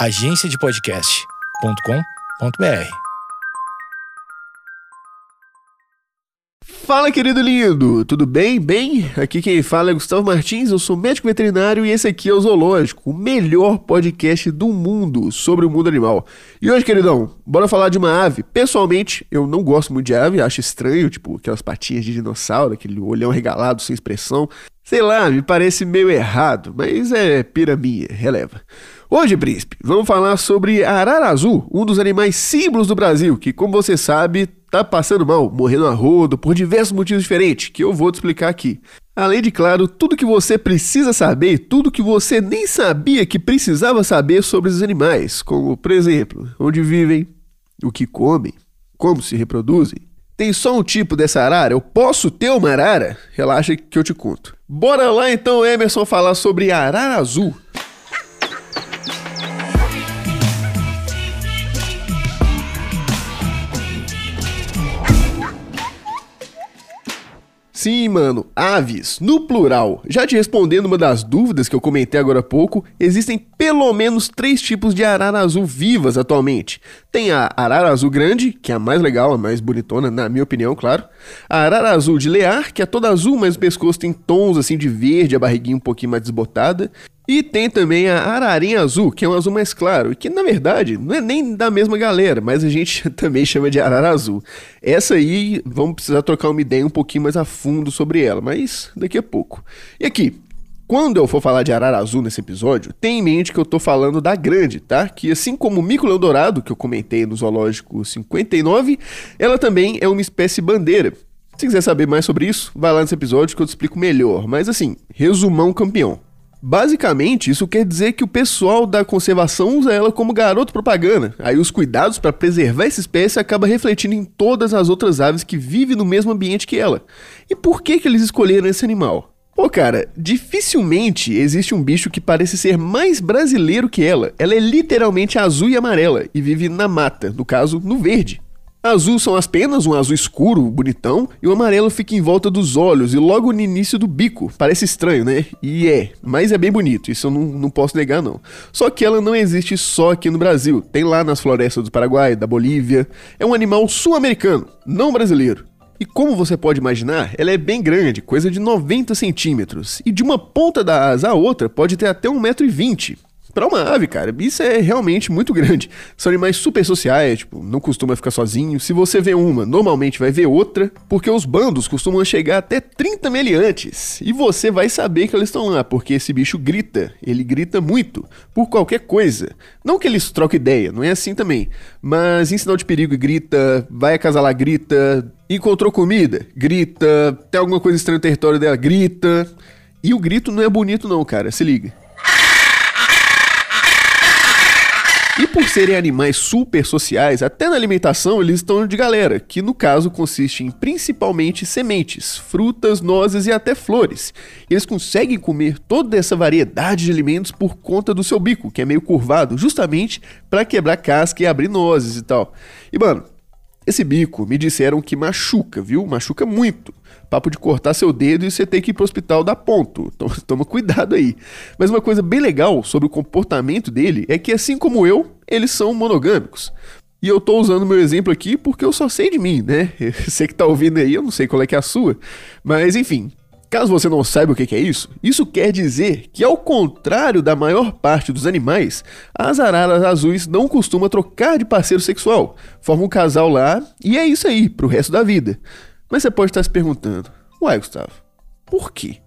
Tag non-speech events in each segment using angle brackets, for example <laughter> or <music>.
agenciadepodcast.com.br. Fala, querido lindo! Tudo bem? Bem? Aqui quem fala é Gustavo Martins, eu sou médico veterinário e esse aqui é o Zoológico, o melhor podcast do mundo sobre o mundo animal. E hoje, queridão, bora falar de uma ave. Pessoalmente, eu não gosto muito de ave, acho estranho, tipo, aquelas patinhas de dinossauro, aquele olhão regalado sem expressão. Sei lá, me parece meio errado, mas é piramia, releva. Hoje, príncipe, vamos falar sobre a arara azul, um dos animais símbolos do Brasil, que, como você sabe, tá passando mal, morrendo a rodo, por diversos motivos diferentes, que eu vou te explicar aqui. Além de, claro, tudo que você precisa saber, tudo que você nem sabia que precisava saber sobre os animais, como, por exemplo, onde vivem, o que comem, como se reproduzem. Tem só um tipo dessa arara? Eu posso ter uma arara? Relaxa que eu te conto. Bora lá então, Emerson, falar sobre a arara azul. Sim, mano, aves, no plural. Já te respondendo uma das dúvidas que eu comentei agora há pouco, existem pelo menos três tipos de arara azul vivas atualmente. Tem a arara azul grande, que é a mais legal, a mais bonitona, na minha opinião, claro. A arara azul de lear, que é toda azul, mas o pescoço tem tons assim de verde, a barriguinha um pouquinho mais desbotada. E tem também a ararinha azul, que é um azul mais claro, que na verdade não é nem da mesma galera, mas a gente <laughs> também chama de arara azul. Essa aí, vamos precisar trocar uma ideia um pouquinho mais a fundo sobre ela, mas daqui a pouco. E aqui, quando eu for falar de arara azul nesse episódio, tenha em mente que eu tô falando da grande, tá? Que assim como o mico dourado, que eu comentei no Zoológico 59, ela também é uma espécie bandeira. Se quiser saber mais sobre isso, vai lá nesse episódio que eu te explico melhor. Mas assim, resumão campeão. Basicamente, isso quer dizer que o pessoal da conservação usa ela como garoto propaganda. Aí os cuidados para preservar essa espécie acaba refletindo em todas as outras aves que vivem no mesmo ambiente que ela. E por que que eles escolheram esse animal? Pô, cara, dificilmente existe um bicho que parece ser mais brasileiro que ela. Ela é literalmente azul e amarela e vive na mata, no caso, no verde. Azul são as penas, um azul escuro, bonitão, e o amarelo fica em volta dos olhos e logo no início do bico. Parece estranho, né? E é, mas é bem bonito, isso eu não, não posso negar não. Só que ela não existe só aqui no Brasil, tem lá nas florestas do Paraguai, da Bolívia. É um animal sul-americano, não brasileiro. E como você pode imaginar, ela é bem grande, coisa de 90 centímetros, e de uma ponta da asa à outra pode ter até 1,20m. Para uma ave, cara, isso é realmente muito grande. São animais super sociais, tipo, não costuma ficar sozinho. Se você vê uma, normalmente vai ver outra, porque os bandos costumam chegar até 30 meliantes. E você vai saber que eles estão lá, porque esse bicho grita. Ele grita muito, por qualquer coisa. Não que eles troquem ideia, não é assim também. Mas em sinal de perigo, grita, vai acasalar, grita, encontrou comida, grita, tem alguma coisa estranha no território dela, grita. E o grito não é bonito não, cara, se liga. E por serem animais super sociais, até na alimentação eles estão de galera, que no caso consiste em principalmente sementes, frutas, nozes e até flores. Eles conseguem comer toda essa variedade de alimentos por conta do seu bico, que é meio curvado, justamente para quebrar casca e abrir nozes e tal. E mano, esse bico me disseram que machuca, viu? Machuca muito. Papo de cortar seu dedo e você ter que ir pro hospital dar ponto. Então, <laughs> toma cuidado aí. Mas uma coisa bem legal sobre o comportamento dele é que, assim como eu, eles são monogâmicos. E eu tô usando meu exemplo aqui porque eu só sei de mim, né? <laughs> Você que tá ouvindo aí, eu não sei qual é que é a sua. Mas enfim, Caso você não saiba o que é isso, isso quer dizer que, ao contrário da maior parte dos animais, as araras azuis não costumam trocar de parceiro sexual, formam um casal lá e é isso aí, pro resto da vida. Mas você pode estar se perguntando, uai, Gustavo, por quê?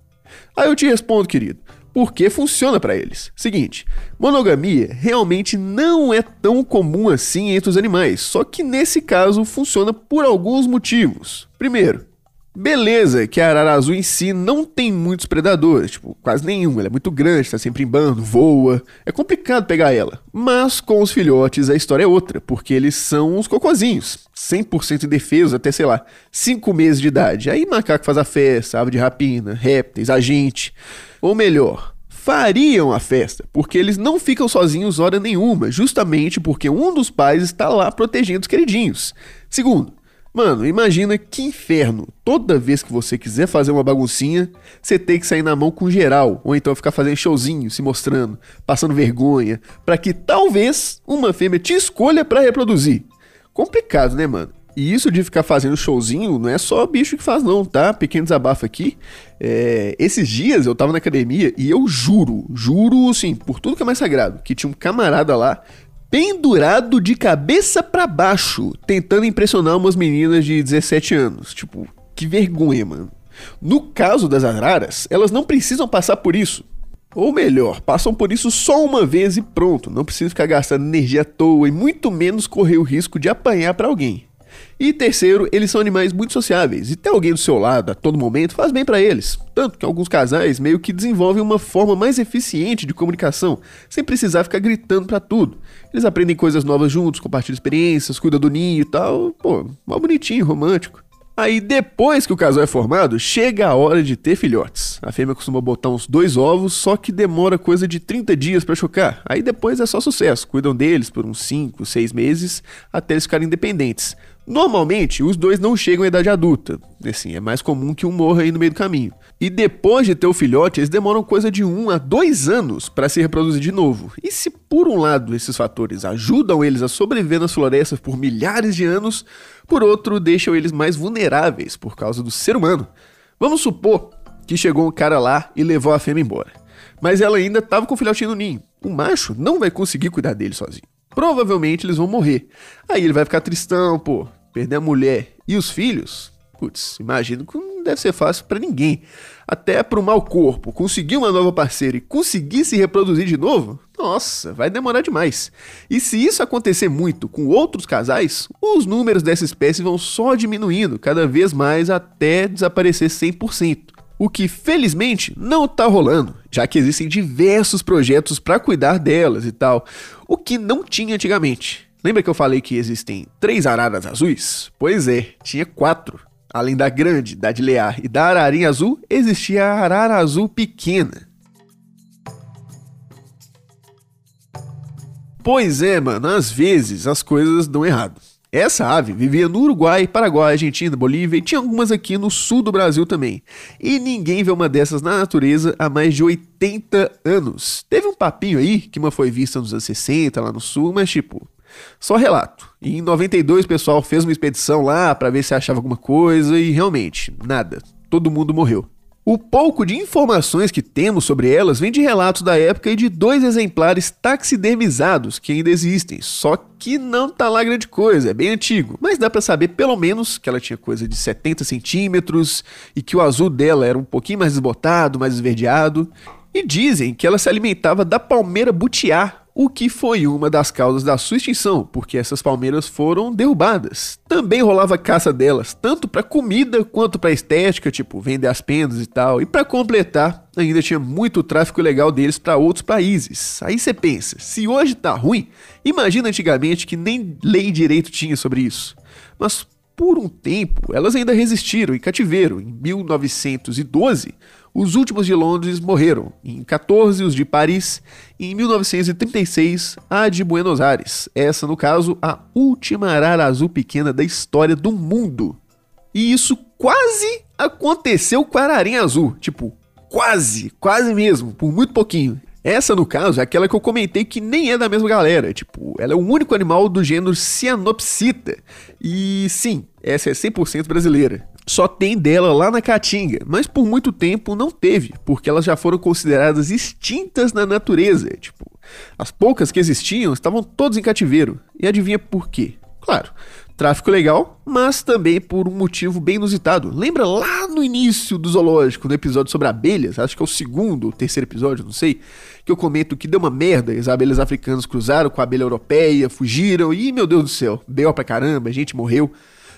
Aí eu te respondo, querido, porque funciona para eles. Seguinte, monogamia realmente não é tão comum assim entre os animais, só que nesse caso funciona por alguns motivos. Primeiro, Beleza, que a arara azul em si não tem muitos predadores, tipo, quase nenhum. Ela é muito grande, tá sempre em bando, voa. É complicado pegar ela. Mas com os filhotes a história é outra, porque eles são os cocozinhos. 100% indefesos até, sei lá, 5 meses de idade. Aí macaco faz a festa, ave de rapina, répteis, agente. Ou melhor, fariam a festa, porque eles não ficam sozinhos hora nenhuma, justamente porque um dos pais está lá protegendo os queridinhos. Segundo, Mano, imagina que inferno. Toda vez que você quiser fazer uma baguncinha, você tem que sair na mão com geral, ou então ficar fazendo showzinho, se mostrando, passando vergonha, para que talvez uma fêmea te escolha para reproduzir. Complicado, né, mano? E isso de ficar fazendo showzinho não é só bicho que faz, não, tá? Pequeno desabafo aqui. É, esses dias eu tava na academia e eu juro, juro, assim, por tudo que é mais sagrado, que tinha um camarada lá pendurado de cabeça para baixo, tentando impressionar umas meninas de 17 anos. Tipo, que vergonha, mano. No caso das araras, elas não precisam passar por isso. Ou melhor, passam por isso só uma vez e pronto, não precisa ficar gastando energia à toa e muito menos correr o risco de apanhar para alguém. E terceiro, eles são animais muito sociáveis e ter alguém do seu lado a todo momento faz bem para eles. Tanto que alguns casais meio que desenvolvem uma forma mais eficiente de comunicação, sem precisar ficar gritando para tudo. Eles aprendem coisas novas juntos, compartilham experiências, cuidam do ninho e tal. Pô, mal bonitinho, romântico. Aí depois que o casal é formado, chega a hora de ter filhotes. A fêmea costuma botar uns dois ovos, só que demora coisa de 30 dias para chocar. Aí depois é só sucesso, cuidam deles por uns 5, 6 meses até eles ficarem independentes. Normalmente, os dois não chegam à idade adulta. Assim, é mais comum que um morra aí no meio do caminho. E depois de ter o filhote, eles demoram coisa de um a dois anos para se reproduzir de novo. E se por um lado esses fatores ajudam eles a sobreviver nas florestas por milhares de anos, por outro deixam eles mais vulneráveis por causa do ser humano. Vamos supor que chegou um cara lá e levou a fêmea embora. Mas ela ainda estava com o filhotinho no ninho. O macho não vai conseguir cuidar dele sozinho provavelmente eles vão morrer. Aí ele vai ficar tristão, pô, perder a mulher e os filhos. Putz, imagino que não deve ser fácil para ninguém. Até pro mau corpo, conseguir uma nova parceira e conseguir se reproduzir de novo, nossa, vai demorar demais. E se isso acontecer muito com outros casais, os números dessa espécie vão só diminuindo cada vez mais até desaparecer 100%. O que felizmente não tá rolando, já que existem diversos projetos para cuidar delas e tal, o que não tinha antigamente. Lembra que eu falei que existem três araras azuis? Pois é, tinha quatro. Além da grande, da de lear e da ararinha azul, existia a arara azul pequena. Pois é, mano, às vezes as coisas dão errado. Essa ave vivia no Uruguai, Paraguai, Argentina, Bolívia e tinha algumas aqui no sul do Brasil também. E ninguém vê uma dessas na natureza há mais de 80 anos. Teve um papinho aí que uma foi vista nos anos 60 lá no sul, mas tipo, só relato. E em 92 o pessoal fez uma expedição lá para ver se achava alguma coisa e realmente, nada. Todo mundo morreu. O pouco de informações que temos sobre elas vem de relatos da época e de dois exemplares taxidermizados que ainda existem, só que não tá lá grande coisa, é bem antigo, mas dá para saber pelo menos que ela tinha coisa de 70 centímetros e que o azul dela era um pouquinho mais desbotado, mais esverdeado. E dizem que ela se alimentava da palmeira butiá, o que foi uma das causas da sua extinção, porque essas palmeiras foram derrubadas. Também rolava caça delas, tanto para comida quanto para estética, tipo vender as penas e tal. E para completar, ainda tinha muito tráfico ilegal deles para outros países. Aí você pensa, se hoje tá ruim, imagina antigamente que nem lei direito tinha sobre isso. Mas por um tempo, elas ainda resistiram em cativeiro. Em 1912, os últimos de Londres morreram, em 14 os de Paris, e em 1936 a de Buenos Aires. Essa, no caso, a última arara azul pequena da história do mundo. E isso quase aconteceu com a ararinha azul, tipo, quase, quase mesmo, por muito pouquinho. Essa, no caso, é aquela que eu comentei que nem é da mesma galera. Tipo, ela é o único animal do gênero Cyanopsita. E sim, essa é 100% brasileira só tem dela lá na Caatinga, mas por muito tempo não teve, porque elas já foram consideradas extintas na natureza. Tipo, as poucas que existiam estavam todas em cativeiro. E adivinha por quê? Claro, tráfico legal, mas também por um motivo bem inusitado. Lembra lá no início do zoológico, no episódio sobre abelhas, acho que é o segundo terceiro episódio, não sei, que eu comento que deu uma merda, as abelhas africanas cruzaram com a abelha europeia, fugiram e, meu Deus do céu, deu pra caramba, a gente morreu.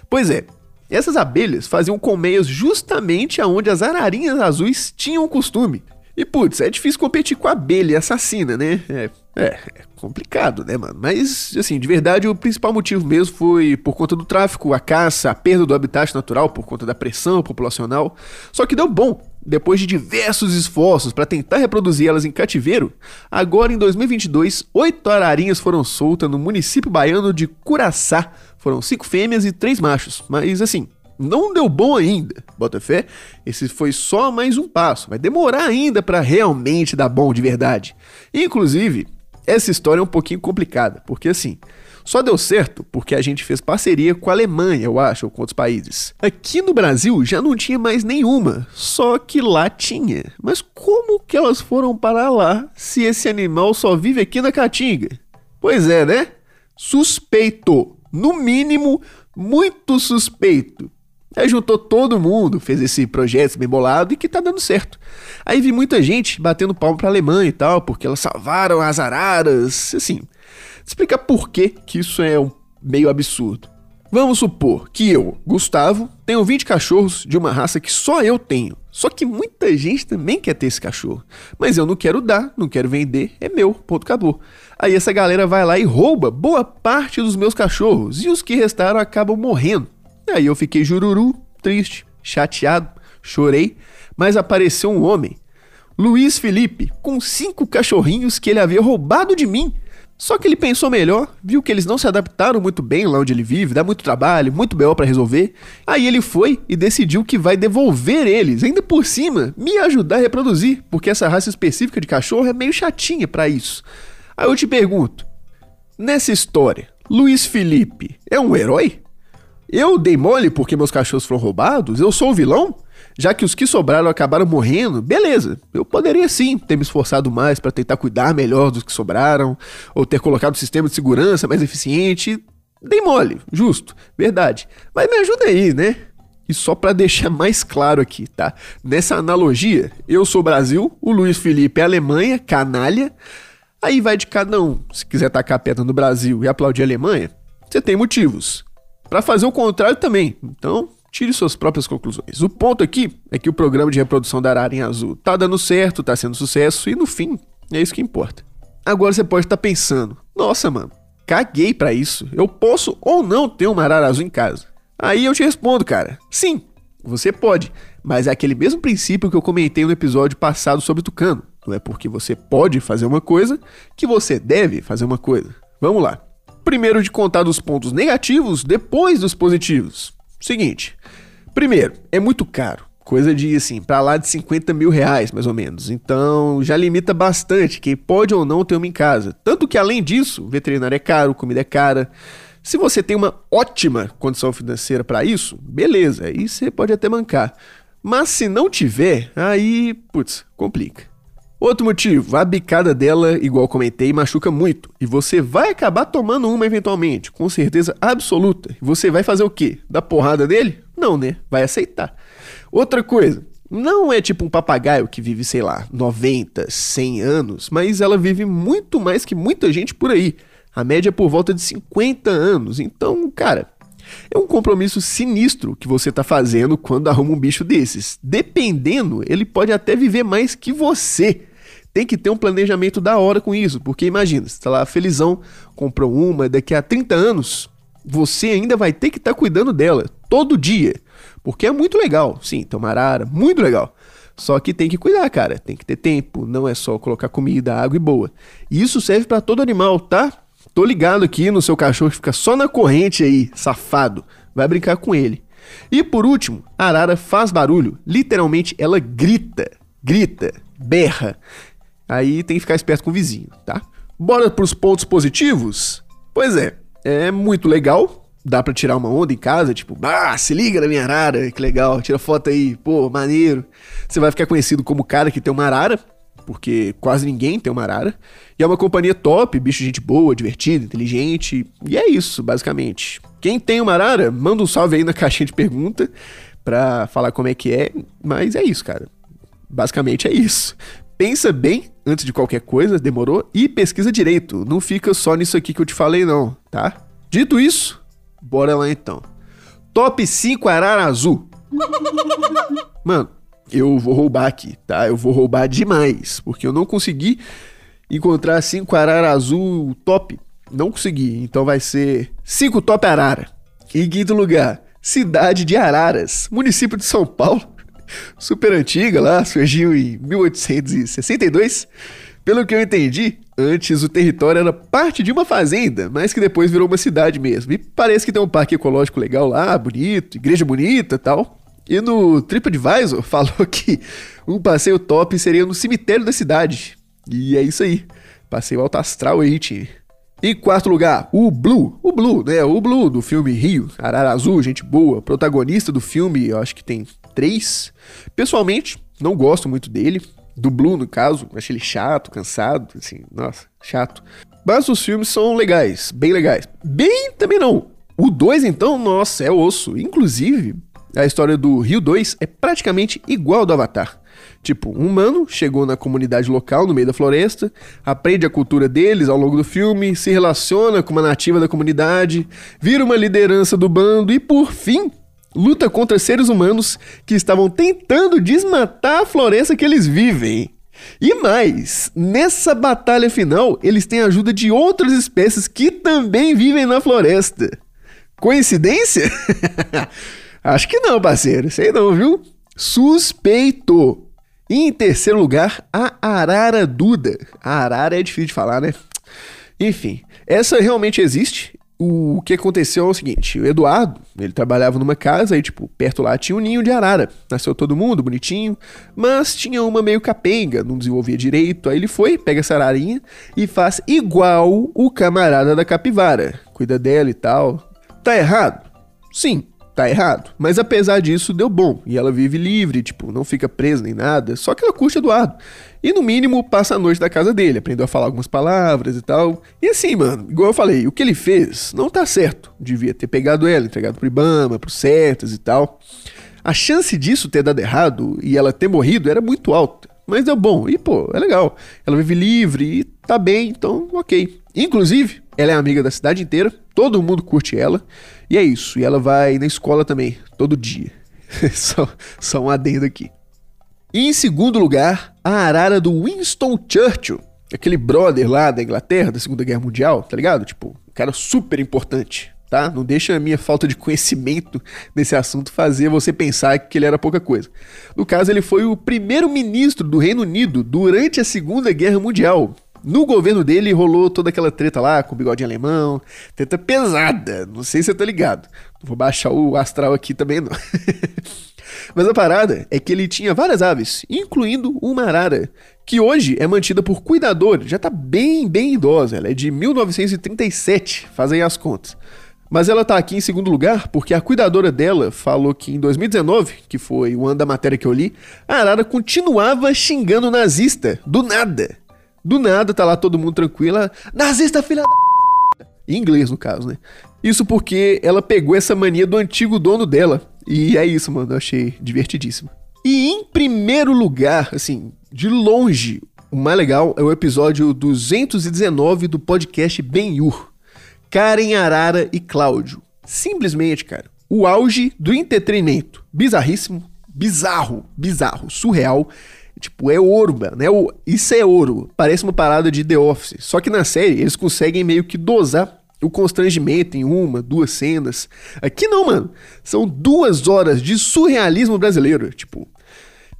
Pois é, essas abelhas faziam colmeias justamente aonde as ararinhas azuis tinham o costume. E putz, é difícil competir com a abelha assassina, né? É, é, é, complicado, né, mano? Mas, assim, de verdade, o principal motivo mesmo foi por conta do tráfico, a caça, a perda do habitat natural por conta da pressão populacional. Só que deu bom. depois de diversos esforços para tentar reproduzir elas em cativeiro, agora em 2022, oito ararinhas foram soltas no município baiano de Curaçá. Foram cinco fêmeas e três machos, mas assim, não deu bom ainda. Bota fé, esse foi só mais um passo. Vai demorar ainda para realmente dar bom de verdade. Inclusive, essa história é um pouquinho complicada, porque assim, só deu certo porque a gente fez parceria com a Alemanha, eu acho, ou com outros países. Aqui no Brasil já não tinha mais nenhuma, só que lá tinha. Mas como que elas foram parar lá se esse animal só vive aqui na Caatinga? Pois é, né? Suspeito. No mínimo, muito suspeito. Aí juntou todo mundo, fez esse projeto bem bolado e que tá dando certo. Aí vi muita gente batendo palmo pra Alemanha e tal, porque elas salvaram as araras, assim. Explicar por que, que isso é um meio absurdo. Vamos supor que eu, Gustavo, tenho 20 cachorros de uma raça que só eu tenho. Só que muita gente também quer ter esse cachorro. Mas eu não quero dar, não quero vender, é meu, ponto acabou. Aí essa galera vai lá e rouba boa parte dos meus cachorros e os que restaram acabam morrendo. Aí eu fiquei jururu, triste, chateado, chorei, mas apareceu um homem, Luiz Felipe, com cinco cachorrinhos que ele havia roubado de mim só que ele pensou melhor, viu que eles não se adaptaram muito bem lá onde ele vive, dá muito trabalho, muito BO para resolver. Aí ele foi e decidiu que vai devolver eles, ainda por cima, me ajudar a reproduzir, porque essa raça específica de cachorro é meio chatinha para isso. Aí eu te pergunto, nessa história, Luiz Felipe é um herói? Eu dei mole porque meus cachorros foram roubados? Eu sou o vilão? Já que os que sobraram acabaram morrendo, beleza, eu poderia sim ter me esforçado mais para tentar cuidar melhor dos que sobraram, ou ter colocado um sistema de segurança mais eficiente. Dei mole, justo, verdade. Mas me ajuda aí, né? E só para deixar mais claro aqui, tá? Nessa analogia, eu sou Brasil, o Luiz Felipe é Alemanha, canalha. Aí vai de cada um. Se quiser tacar pedra no Brasil e aplaudir a Alemanha, você tem motivos. Para fazer o contrário também. Então, Tire suas próprias conclusões. O ponto aqui é que o programa de reprodução da arara em azul tá dando certo, tá sendo sucesso e no fim é isso que importa. Agora você pode estar tá pensando: nossa, mano, caguei para isso. Eu posso ou não ter uma arara azul em casa? Aí eu te respondo, cara: sim, você pode, mas é aquele mesmo princípio que eu comentei no episódio passado sobre tucano. Não é porque você pode fazer uma coisa que você deve fazer uma coisa. Vamos lá. Primeiro de contar dos pontos negativos, depois dos positivos. Seguinte, primeiro, é muito caro. Coisa de, assim, pra lá de 50 mil reais, mais ou menos. Então, já limita bastante quem pode ou não ter uma em casa. Tanto que, além disso, veterinário é caro, comida é cara. Se você tem uma ótima condição financeira para isso, beleza, aí você pode até mancar. Mas se não tiver, aí, putz, complica. Outro motivo, a bicada dela, igual comentei, machuca muito. E você vai acabar tomando uma eventualmente, com certeza absoluta. Você vai fazer o quê? Dar porrada nele? Não, né? Vai aceitar. Outra coisa, não é tipo um papagaio que vive, sei lá, 90, 100 anos, mas ela vive muito mais que muita gente por aí. A média é por volta de 50 anos. Então, cara, é um compromisso sinistro que você está fazendo quando arruma um bicho desses. Dependendo, ele pode até viver mais que você. Tem que ter um planejamento da hora com isso, porque imagina, você está lá felizão, comprou uma, daqui a 30 anos, você ainda vai ter que estar tá cuidando dela todo dia. Porque é muito legal, sim, ter uma arara, muito legal. Só que tem que cuidar, cara. Tem que ter tempo. Não é só colocar comida, água e boa. E isso serve para todo animal, tá? Tô ligado aqui no seu cachorro que fica só na corrente aí, safado. Vai brincar com ele. E por último, a arara faz barulho. Literalmente, ela grita, grita, berra. Aí tem que ficar esperto com o vizinho, tá? Bora pros pontos positivos? Pois é, é muito legal. Dá pra tirar uma onda em casa, tipo, ah, se liga na minha arara, que legal, tira foto aí, pô, maneiro. Você vai ficar conhecido como o cara que tem uma arara, porque quase ninguém tem uma arara. E é uma companhia top, bicho gente boa, divertido, inteligente. E é isso, basicamente. Quem tem uma arara, manda um salve aí na <laughs> caixinha de pergunta pra falar como é que é. Mas é isso, cara. Basicamente é isso. Pensa bem antes de qualquer coisa, demorou? E pesquisa direito. Não fica só nisso aqui que eu te falei, não, tá? Dito isso, bora lá então. Top 5 arara azul. <laughs> Mano, eu vou roubar aqui, tá? Eu vou roubar demais, porque eu não consegui encontrar 5 arara azul top. Não consegui, então vai ser 5 top arara. Em quinto lugar, cidade de Araras, município de São Paulo. Super antiga lá, surgiu em 1862. Pelo que eu entendi, antes o território era parte de uma fazenda, mas que depois virou uma cidade mesmo. E parece que tem um parque ecológico legal lá, bonito, igreja bonita tal. E no TripAdvisor <laughs> falou que um passeio top seria no cemitério da cidade. E é isso aí. Passeio alto astral aí, time. Em quarto lugar, o Blue. O Blue, né? O Blue do filme Rio. Arara Azul, gente boa. Protagonista do filme, eu acho que tem três. Pessoalmente, não gosto muito dele. Do Blue, no caso. Acho ele chato, cansado, assim. Nossa, chato. Mas os filmes são legais, bem legais. Bem também não. O 2, então, nossa, é osso. Inclusive, a história do Rio 2 é praticamente igual ao do Avatar. Tipo, um humano chegou na comunidade local no meio da floresta, aprende a cultura deles ao longo do filme, se relaciona com uma nativa da comunidade, vira uma liderança do bando e, por fim, luta contra seres humanos que estavam tentando desmatar a floresta que eles vivem. E mais, nessa batalha final, eles têm a ajuda de outras espécies que também vivem na floresta. Coincidência? <laughs> Acho que não, parceiro. Sei não, viu? Suspeito. E em terceiro lugar, a Arara Duda. A Arara é difícil de falar, né? Enfim, essa realmente existe. O que aconteceu é o seguinte: o Eduardo, ele trabalhava numa casa e, tipo, perto lá tinha um ninho de arara. Nasceu todo mundo, bonitinho, mas tinha uma meio capenga, não desenvolvia direito. Aí ele foi, pega essa ararinha e faz igual o camarada da capivara. Cuida dela e tal. Tá errado? Sim, tá errado. Mas apesar disso, deu bom. E ela vive livre, tipo, não fica presa nem nada. Só que ela curte Eduardo. E no mínimo passa a noite da casa dele, aprendeu a falar algumas palavras e tal. E assim, mano, igual eu falei, o que ele fez não tá certo. Devia ter pegado ela, entregado pro Ibama, pro Certas e tal. A chance disso ter dado errado e ela ter morrido era muito alta. Mas deu bom. E, pô, é legal. Ela vive livre e tá bem, então ok. Inclusive, ela é amiga da cidade inteira, todo mundo curte ela. E é isso. E ela vai na escola também, todo dia. <laughs> só, só um adendo aqui. E em segundo lugar, a arara do Winston Churchill. Aquele brother lá da Inglaterra, da Segunda Guerra Mundial, tá ligado? Tipo, um cara super importante, tá? Não deixa a minha falta de conhecimento nesse assunto fazer você pensar que ele era pouca coisa. No caso, ele foi o primeiro-ministro do Reino Unido durante a Segunda Guerra Mundial. No governo dele rolou toda aquela treta lá com o bigode alemão, treta pesada, não sei se você tá ligado. Não vou baixar o astral aqui também não. <laughs> Mas a parada é que ele tinha várias aves, incluindo uma arara, que hoje é mantida por cuidador, já tá bem, bem idosa, ela é de 1937, faz aí as contas. Mas ela tá aqui em segundo lugar porque a cuidadora dela falou que em 2019, que foi o ano da matéria que eu li, a arara continuava xingando nazista, do nada. Do nada tá lá todo mundo tranquila. Nazista, filha da. Em inglês, no caso, né? Isso porque ela pegou essa mania do antigo dono dela. E é isso, mano. Eu achei divertidíssimo. E em primeiro lugar, assim, de longe, o mais legal é o episódio 219 do podcast Ben-Yur. Karen Arara e Cláudio. Simplesmente, cara, o auge do entretenimento. Bizarríssimo, bizarro, bizarro, surreal. Tipo, é ouro. É o... Isso é ouro. Parece uma parada de The Office. Só que na série eles conseguem meio que dosar o constrangimento em uma, duas cenas. Aqui não, mano. São duas horas de surrealismo brasileiro. Tipo,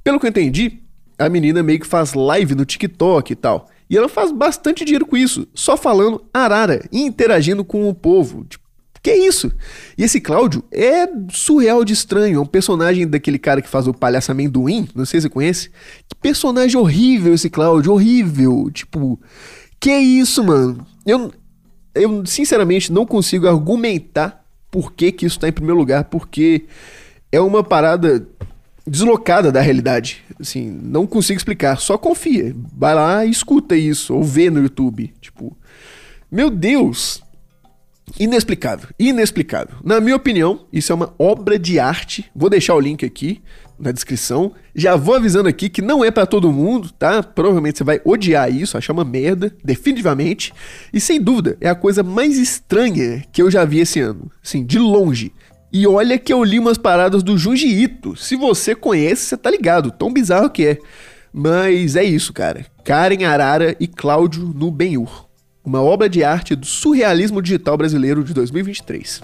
pelo que eu entendi, a menina meio que faz live no TikTok e tal. E ela faz bastante dinheiro com isso, só falando arara e interagindo com o povo. Tipo, que é isso? E esse Cláudio é surreal de estranho. É um personagem daquele cara que faz o palhaço amendoim. Não sei se você conhece. Que personagem horrível esse Cláudio. Horrível. Tipo, que é isso, mano? Eu, eu sinceramente não consigo argumentar por que, que isso tá em primeiro lugar. Porque é uma parada deslocada da realidade. Assim, não consigo explicar. Só confia. Vai lá e escuta isso. Ou vê no YouTube. Tipo, meu Deus Inexplicável, inexplicável. Na minha opinião, isso é uma obra de arte. Vou deixar o link aqui na descrição. Já vou avisando aqui que não é para todo mundo, tá? Provavelmente você vai odiar isso, achar uma merda, definitivamente. E sem dúvida, é a coisa mais estranha que eu já vi esse ano. Assim, de longe. E olha que eu li umas paradas do Junji Ito. Se você conhece, você tá ligado. Tão bizarro que é. Mas é isso, cara. Karen Arara e Cláudio no Benhur uma obra de arte do surrealismo digital brasileiro de 2023.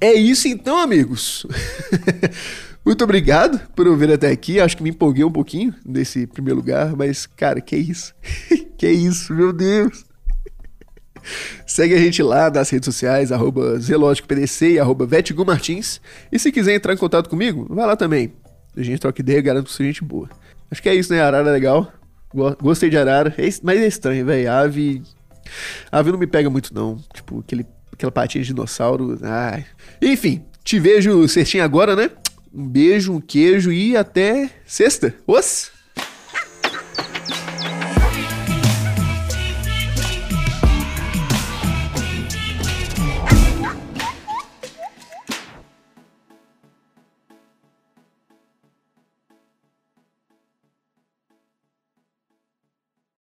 É isso então, amigos. <laughs> Muito obrigado por ouvir até aqui. Acho que me empolguei um pouquinho nesse primeiro lugar, mas, cara, que isso? <laughs> que isso, meu Deus. Segue a gente lá nas redes sociais, arroba zelógicopdc e arroba Martins. E se quiser entrar em contato comigo, vai lá também. A gente troca ideia, garanto que gente boa. Acho que é isso, né? Arara é legal. Gostei de arara. É, mas é estranho, velho. Ave. Ave não me pega muito, não. Tipo, aquele, aquela patinha de dinossauro. Ai. Enfim, te vejo cestinho agora, né? Um beijo, um queijo e até sexta. Os!